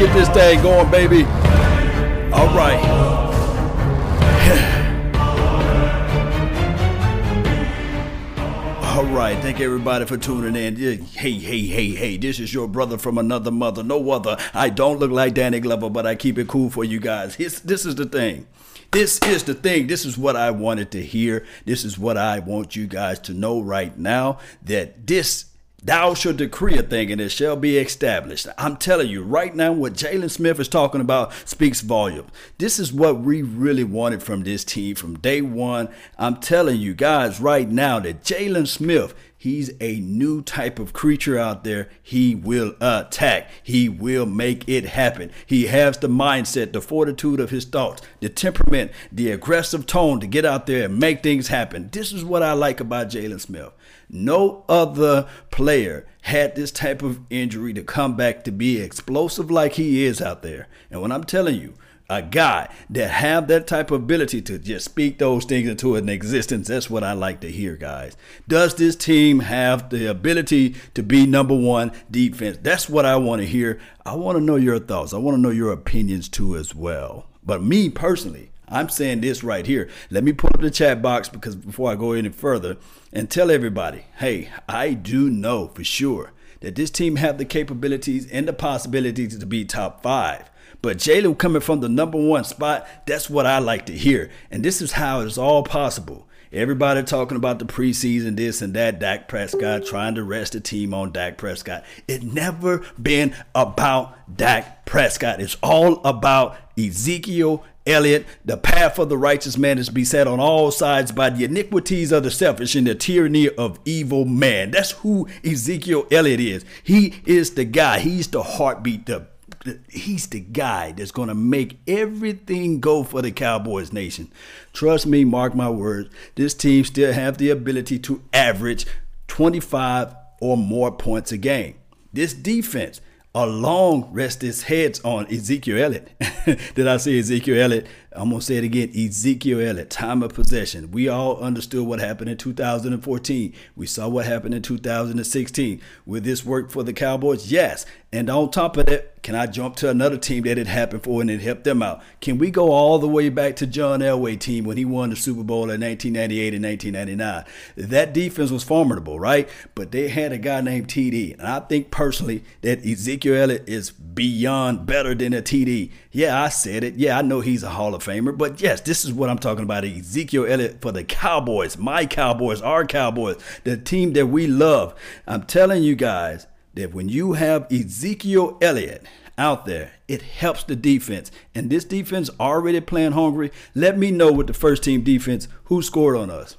Get this thing going, baby. All right. All right, thank everybody for tuning in. Hey, hey, hey, hey, this is your brother from another mother, no other. I don't look like Danny Glover, but I keep it cool for you guys. this is the thing. This is the thing. This is what I wanted to hear. This is what I want you guys to know right now that this Thou shalt decree a thing and it shall be established. I'm telling you right now, what Jaylon Smith is talking about speaks volume. This is what we really wanted from this team from day one. I'm telling you guys right now that Jaylon Smith, he's a new type of creature out there. He will attack, he will make it happen. He has the mindset, the fortitude of his thoughts, the temperament, the aggressive tone to get out there and make things happen. This is what I like about Jaylon Smith. No other player had this type of injury to come back to be explosive like he is out there. And when I'm telling you, a guy that have that type of ability to just speak those things into an existence. That's what i like to hear guys. Does this team have the ability to be number one defense? That's what i want to hear. I want to know your thoughts. I want to know your opinions too as well. But me personally I'm saying this right here. Let me pull up the chat box because before I go any further and tell everybody, hey, I do know for sure that this team have the capabilities and the possibilities to be top five. But Jaylon coming from the number one spot, that's what I like to hear. And this is how it's all possible. Everybody talking about the preseason, this and that, Dak Prescott trying to rest the team on Dak Prescott. It never been about Dak Prescott. It's all about Ezekiel Elliott, the path of the righteous man is beset on all sides by the iniquities of the selfish and the tyranny of evil man. That's who Ezekiel Elliott is. He is the guy. He's the heartbeat, the he's the guy that's going to make everything go for the Cowboys nation. Trust me, mark my words, this team still have the ability to average 25 or more points a game. This defense along rest its heads on Ezekiel Elliott. Did I say Ezekiel Elliott? I'm going to say it again Ezekiel Elliott, time of possession. We all understood what happened in 2014. We saw what happened in 2016. Will this work for the Cowboys? Yes. And on top of that, can I jump to another team that it happened for and it helped them out? Can we go all the way back to John Elway team when he won the Super Bowl in 1998 and 1999? That defense was formidable, right? But they had a guy named TD. And I think personally that Ezekiel Elliott is beyond better than a TD. Yeah, I said it. Yeah, I know he's a Hall of Famer. But yes, this is what I'm talking about Ezekiel Elliott for the Cowboys, my Cowboys, our Cowboys, the team that we love. I'm telling you guys that when you have Ezekiel Elliott out there, it helps the defense. And this defense already playing hungry. Let me know with the first team defense who scored on us.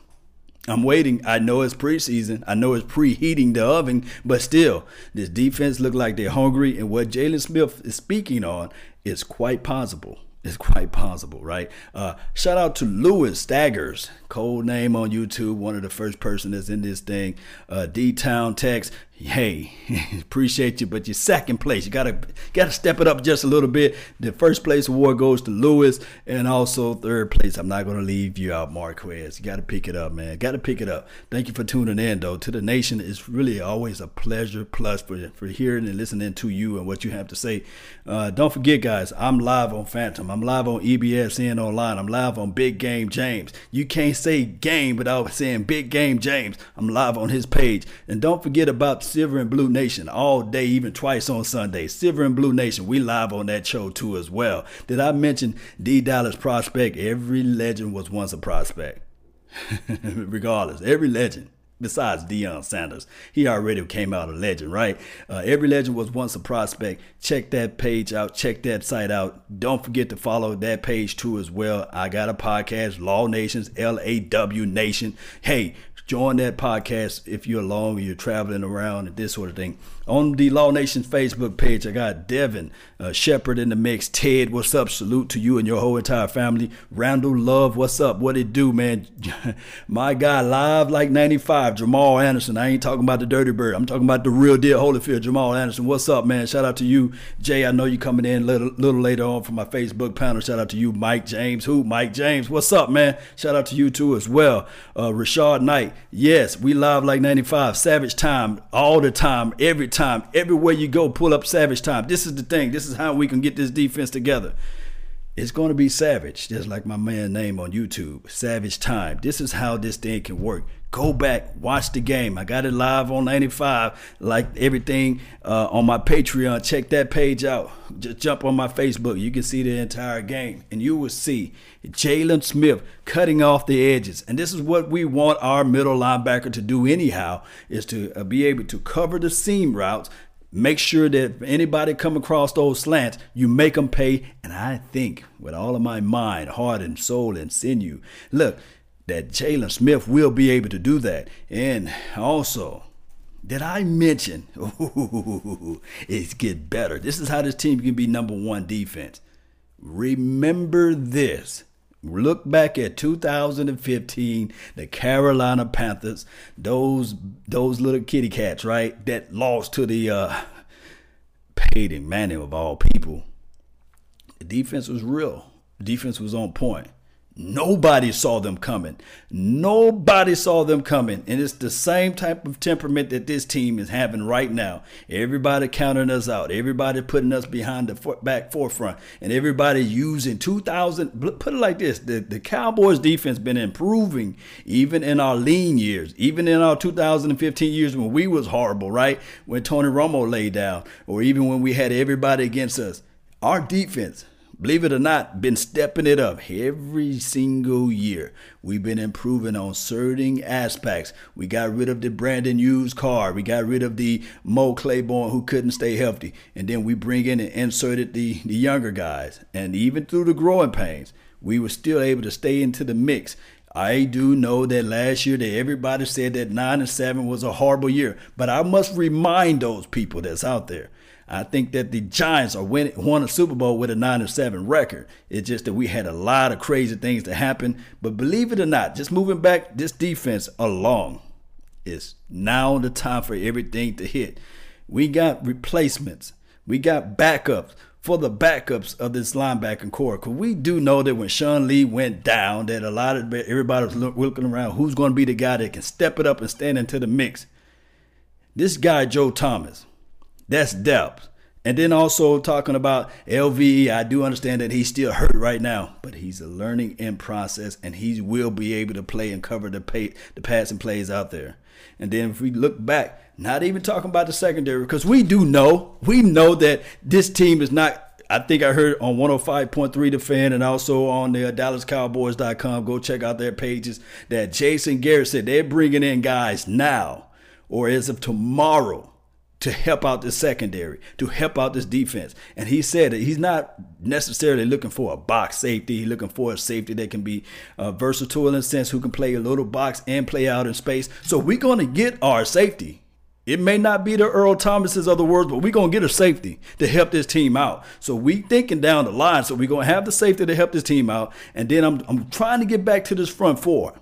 I'm waiting. I know it's preseason. I know it's preheating the oven, but still, this defense look like they're hungry. And what Jaylon Smith is speaking on is quite possible. It's quite possible, right? Uh, shout out to Lewis Staggers, cold name on YouTube, one of the first person that's in this thing. Uh, D Town Text, hey, appreciate you, but you're second place. You gotta gotta step it up just a little bit. The first place award goes to Lewis, and also third place. I'm not gonna leave you out, Marquez. You gotta pick it up, man. Gotta pick it up. Thank you for tuning in, though. To the nation, it's really always a pleasure. Plus for for hearing and listening to you and what you have to say. Uh, don't forget, guys, I'm live on Phantom. I'm live on EBSN online. I'm live on Big Game James. You can't say game without saying Big Game James. I'm live on his page, and don't forget about Silver and Blue Nation all day, even twice on Sunday. Silver and Blue Nation, we live on that show too as well. Did I mention D Dallas Prospect? Every legend was once a prospect. Regardless, every legend besides Deion Sanders. He already came out a legend, right? Uh, every legend was once a prospect. Check that page out. Check that site out. Don't forget to follow that page too as well. I got a podcast, Law Nations, L A W Nation. Hey, join that podcast if you're alone, you're traveling around, and this sort of thing. On the Law Nation Facebook page, I got Devin uh, Shepard in the mix. Ted, what's up? Salute to you and your whole entire family. Randall Love, what's up? What it do, man? My guy, live like 95, Jamal Anderson. I ain't talking about the Dirty Bird. I'm talking about the real deal Holyfield, Jamal Anderson. What's up, man? Shout out to you, Jay. I know you coming in a little, little later on from my Facebook panel. Shout out to you, Mike James. Who? Mike James. What's up, man? Shout out to you too as well. Uh, Rashard Knight. Yes, we live like 95. Savage time all the time, every time. Everywhere you go, pull up Savage time. This is the thing. This is how we can get this defense together. It's going to be savage, just like my man name on YouTube, Savage Time. This is how this thing can work. Go back, watch the game. I got it live on 95, like everything uh, on my Patreon. Check that page out. Just jump on my Facebook. You can see the entire game, and you will see Jaylon Smith cutting off the edges. And this is what we want our middle linebacker to do anyhow, is to uh, be able to cover the seam routes, Make sure that if anybody come across those slants, you make them pay. And I think with all of my mind, heart, and soul and sinew, look, that Jaylon Smith will be able to do that. And also, did I mention ooh, it's get better? This is how this team can be number one defense. Remember this. Look back at 2015, the Carolina Panthers, those those little kitty cats, right? That lost to the uh, Peyton Manning of all people. The defense was real. Defense was on point. Nobody saw them coming. Nobody saw them coming. And it's the same type of temperament that this team is having right now. Everybody counting us out. Everybody putting us behind the back forefront. And everybody using 2000. Put it like this the, the Cowboys defense been improving even in our lean years, even in our 2015 years when we was horrible, right? When Tony Romo laid down, or even when we had everybody against us. Our defense believe it or not, been stepping it up every single year. We've been improving on certain aspects. We got rid of the Brandon Hughes car. We got rid of the Mo Claiborne who couldn't stay healthy. And then we bring in and inserted the, the younger guys. And even through the growing pains, we were still able to stay into the mix. I do know that last year that everybody said that 9 and 7 was a horrible year, but I must remind those people that's out there I think that the Giants are win, won a Super Bowl with a 9 7 record. It's just that we had a lot of crazy things to happen. But believe it or not, just moving back this defense along is now the time for everything to hit. We got replacements, we got backups for the backups of this linebacking core. Because we do know that when Sean Lee went down, that a lot of everybody was looking around who's going to be the guy that can step it up and stand into the mix. This guy, Joe Thomas, that's depth. And then also talking about LVE, I do understand that he's still hurt right now, but he's a learning in process, and he will be able to play and cover the pay, the passing plays out there. And then if we look back, not even talking about the secondary, because we do know, we know that this team is not. I think I heard on 105.3 The Fan and also on the DallasCowboys.com. Go check out their pages that Jason Garrett said they're bringing in guys now or as of tomorrow to help out the secondary, to help out this defense. And he said that he's not necessarily looking for a box safety. He's looking for a safety that can be uh, versatile in a sense, who can play a little box and play out in space. So we're going to get our safety. It may not be the Earl Thomases of the world, but we're going to get a safety to help this team out. So we thinking down the line. So we're going to have the safety to help this team out. And then I'm, I'm trying to get back to this front four.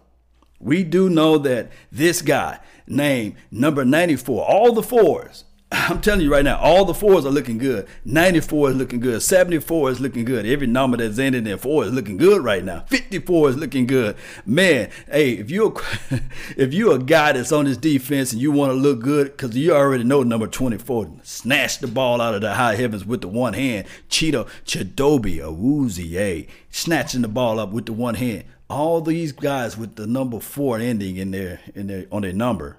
We do know that this guy named number 94, all the fours, I'm telling you right now, all the fours are looking good. 94 is looking good. 74 is looking good. Every number that's ended in four is looking good right now. 54 is looking good. Man, hey, if you're if you're a guy that's on this defense and you want to look good, because you already know number 24, snatch the ball out of the high heavens with the one hand. Cheetah Chidobe Awuzie, snatching the ball up with the one hand. All these guys with the number four ending in their in their on their number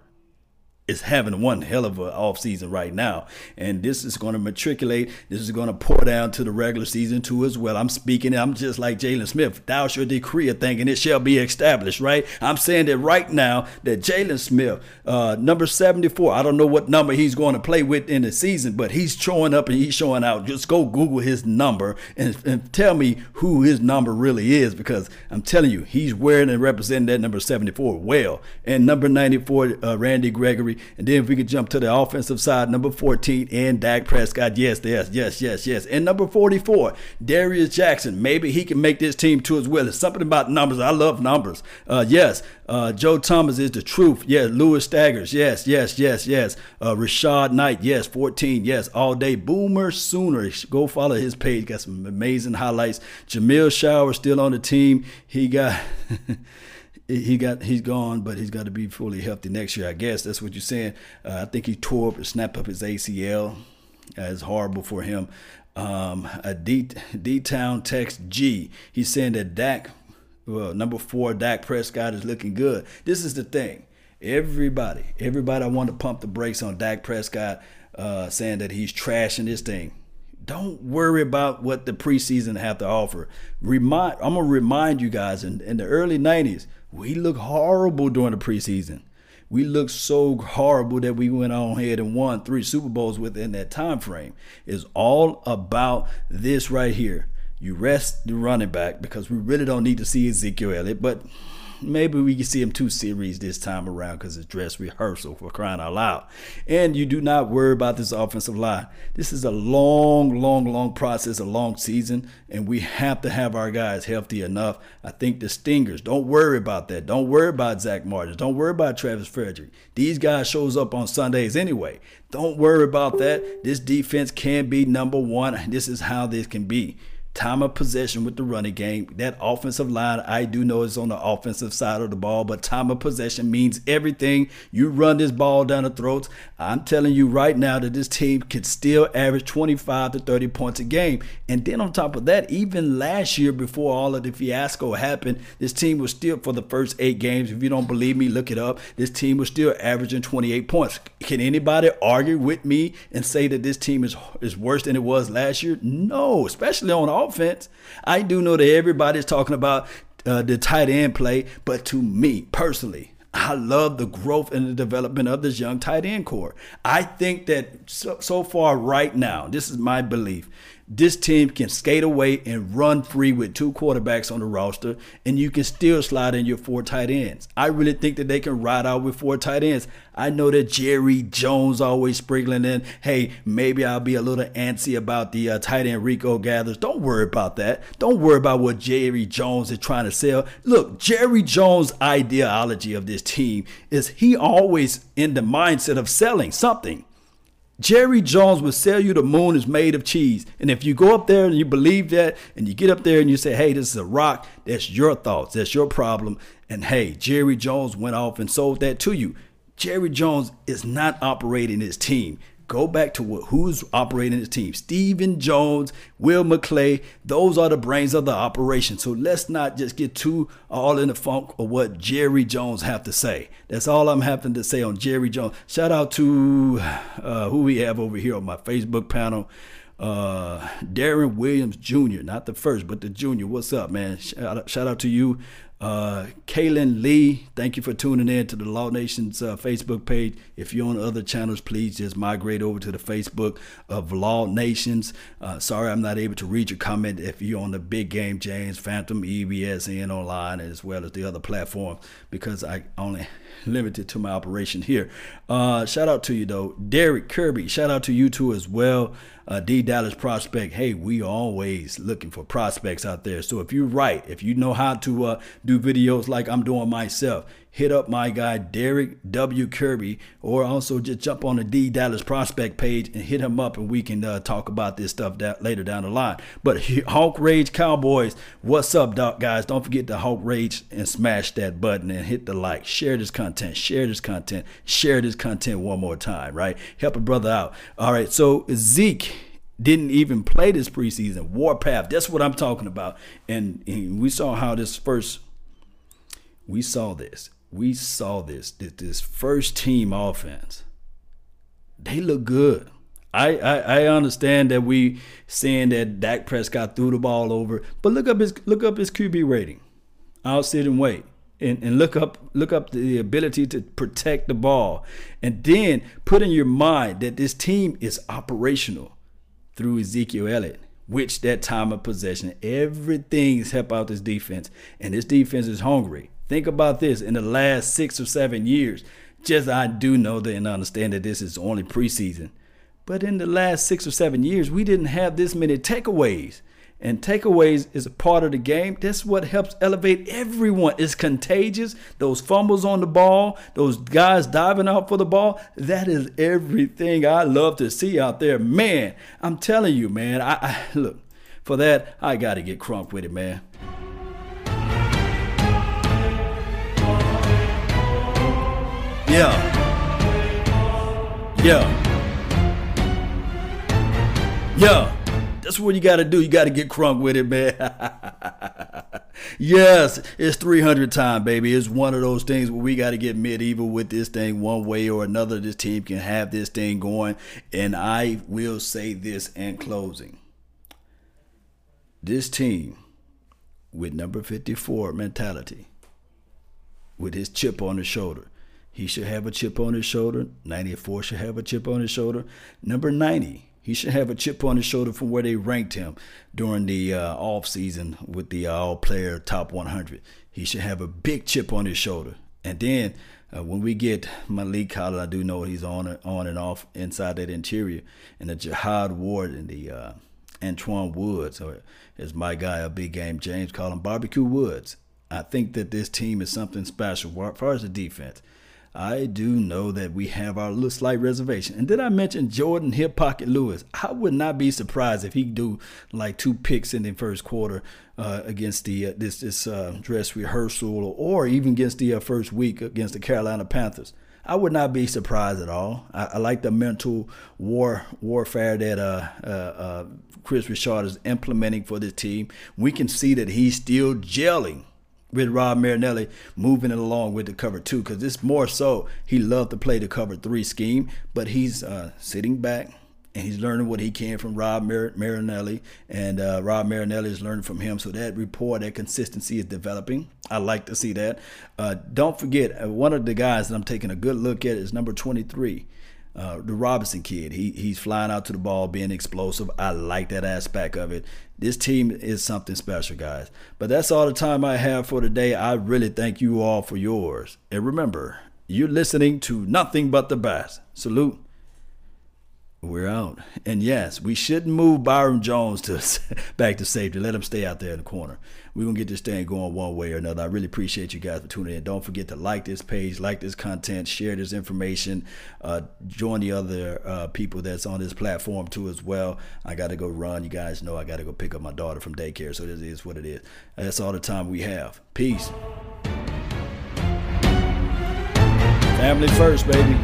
is having one hell of a off season right now, and this is going to matriculate. This is going to pour down to the regular season too as well. I'm speaking. I'm just like Jaylon Smith. Thou shalt decree a thing, and it shall be established. Right? I'm saying that right now that Jaylon Smith, uh, number 74. I don't know what number he's going to play with in the season, but he's showing up and he's showing out. Just go Google his number and, and tell me who his number really is, because I'm telling you, he's wearing and representing that number 74 well. And number 94, uh, Randy Gregory. And then if we could jump to the offensive side, number 14, and Dak Prescott. Yes, yes, yes, yes, yes. And number 44, Darius Jackson. Maybe he can make this team too as well. It's something about numbers. I love numbers. Uh, yes, uh, Joe Thomas is the truth. Yes, Lewis Staggers. Yes, yes, yes, yes. Uh, Rachaad Knight. Yes, 14. Yes, all day. Boomer Sooner. Go follow his page. Got some amazing highlights. Jameill Shower still on the team. He got. he got he's gone, but he's got to be fully healthy next year. I guess that's what you're saying. Uh, I think he tore up snapped up his ACL. Uh, it's horrible for him. Um, a D D Town text G. He's saying that Dak, well, number four, Dak Prescott is looking good. This is the thing. Everybody, everybody, I want to pump the brakes on Dak Prescott, uh, saying that he's trashing this thing. Don't worry about what the preseason have to offer. Remind, I'm gonna remind you guys in, in the early '90s, we looked horrible during the preseason. We looked so horrible that we went on ahead and won three Super Bowls within that time frame. It's all about this right here. You rest the running back because we really don't need to see Ezekiel Elliott, but maybe we can see him two series this time around because it's dress rehearsal for crying out loud. And you do not worry about this offensive line. This is a long, long, long process, a long season, and we have to have our guys healthy enough. I think the Stingers, don't worry about that. Don't worry about Zack Martin. Don't worry about Travis Frederick. These guys shows up on Sundays anyway. Don't worry about that. This defense can be number one. This is how this can be time of possession with the running game. That offensive line, I do know is on the offensive side of the ball, but time of possession means everything. You run this ball down the throats. I'm telling you right now that this team could still average 25 to 30 points a game. And then on top of that, even last year before all of the fiasco happened, this team was still for the first eight games. If you don't believe me, look it up. This team was still averaging 28 points. Can anybody argue with me and say that this team is is worse than it was last year? No, especially on offense. I do know that everybody's talking about uh, the tight end play, but to me personally, I love the growth and the development of this young tight end core. I think that so, so far, right now, this is my belief this team can skate away and run free with two quarterbacks on the roster, and you can still slide in your four tight ends. I really think that they can ride out with four tight ends. I know that Jerry Jones always sprinkling in, hey, maybe I'll be a little antsy about the uh, tight end Rico Gathers. Don't worry about that. Don't worry about what Jerry Jones is trying to sell. Look, Jerry Jones' ideology of this team is he always in the mindset of selling something. Jerry Jones will sell you the moon is made of cheese. And if you go up there and you believe that, and you get up there and you say, hey, this is a rock, that's your thoughts, that's your problem. And hey, Jerry Jones went off and sold that to you. Jerry Jones is not operating his team. Go back to what, who's operating the team. Stephen Jones, Will McClay, those are the brains of the operation. So let's not just get too all in the funk of what Jerry Jones have to say. That's all I'm having to say on Jerry Jones. Shout out to uh, who we have over here on my Facebook panel. Uh, Darren Williams Jr., not the first, but the junior. What's up, man? Shout out, shout out to you. Uh, Kaylin Lee, thank you for tuning in to the Law Nations uh, Facebook page. If you're on other channels, please just migrate over to the Facebook of Law Nations. Uh, sorry, I'm not able to read your comment if you're on the Big Game James, Phantom, EBSN online, as well as the other platforms, because I only limited to my operation here. Uh, shout out to you though, Derek Kirby. Shout out to you too as well. Uh, D Dallas prospect. Hey, we always looking for prospects out there. So if you write, if you know how to uh, do videos like I'm doing myself, hit up my guy Derek W Kirby, or also just jump on the D Dallas prospect page and hit him up, and we can uh, talk about this stuff that later down the line. But Hawk Rage Cowboys, what's up, doc guys? Don't forget to Hawk Rage and smash that button and hit the like. Share this content. Share this content. Share this content one more time. Right? Help a brother out. All right. So Zeke didn't even play this preseason. Warpath. That's what I'm talking about. And, and we saw how this first. We saw this we saw this that this first team offense, they look good. I, I, I understand that we saying that Dak Prescott threw the ball over, but look up his look up his QB rating. I'll sit and wait. And, and look up look up the ability to protect the ball. And then put in your mind that this team is operational through Ezekiel Elliott which that time of possession, everything's help out this defense. And this defense is hungry. Think about this in the last six or seven years. Just I do know that and understand that this is only preseason. But in the last six or seven years, we didn't have this many takeaways. And takeaways is a part of the game. That's what helps elevate everyone. It's contagious. Those fumbles on the ball, those guys diving out for the ball, that is everything I love to see out there. Man, I'm telling you, man. I, I look for that. I got to get crunk with it, man. Yeah. Yeah. Yeah. That's what you got to do. You got to get crunk with it, man. yes, it's 300 time, baby. It's one of those things where we got to get medieval with this thing one way or another. This team can have this thing going. And I will say this in closing. This team with number 54 mentality, with his chip on his shoulder, he should have a chip on his shoulder. 94 should have a chip on his shoulder. Number 90, he should have a chip on his shoulder from where they ranked him during the uh, off season with the uh, All Player Top 100. He should have a big chip on his shoulder. And then uh, when we get Maliek Collins, I do know he's on on and off inside that interior, and the Jihad Ward and the uh, Antwaun Woods, or as my guy, a big game James call him Barbecue Woods. I think that this team is something special as far as the defense. I do know that we have our little slight reservation. And did I mention Jordan Hip Pocket Lewis? I would not be surprised if he do like two picks in the first quarter uh, against the uh, this this uh, dress rehearsal, or even against the uh, first week against the Carolina Panthers. I would not be surprised at all. I, I like the mental war warfare that uh, uh, Kris Richard is implementing for this team. We can see that he's still gelling with Rod Marinelli moving it along with the cover two because it's more so he loved to play the cover three scheme, but he's uh, sitting back and he's learning what he can from Rod Mar- Marinelli, and uh, Rod Marinelli is learning from him. So that rapport, that consistency is developing. I like to see that. Uh, don't forget, uh, one of the guys that I'm taking a good look at is number 23 uh, the Robinson kid. He he's flying out to the ball, being explosive. I like that aspect of it. This team is something special, guys. But that's all the time I have for today. I really thank you all for yours. And remember, you're listening to nothing but the best. Salute. We're out. And yes, we shouldn't move Byron Jones to back to safety. Let him stay out there in the corner. We're going to get this thing going one way or another. I really appreciate you guys for tuning in. Don't forget to like this page, like this content, share this information, uh, join the other uh, people that's on this platform too as well. I got to go run. You guys know I got to go pick up my daughter from daycare. So this is what it is. That's all the time we have. Peace. Family first, baby.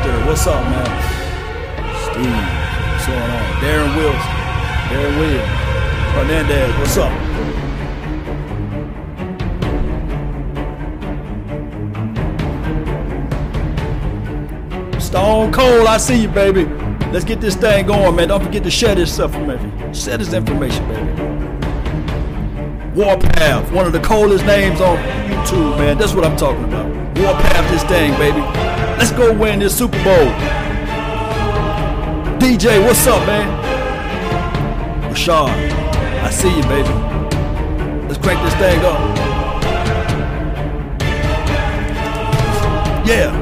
What's up, man? Steve. What's going on? Darren Wilson. Darren Williams. Hernandez. What's up? Stone Cold, I see you, baby. Let's get this thing going, man. Don't forget to share this me. Share this information, baby. Warpath, one of the coldest names on YouTube, man. That's what I'm talking about. Warpath this thing, baby. Let's go win this Super Bowl. DJ, what's up, man? Rashad, I see you, baby. Let's crank this thing up. Yeah.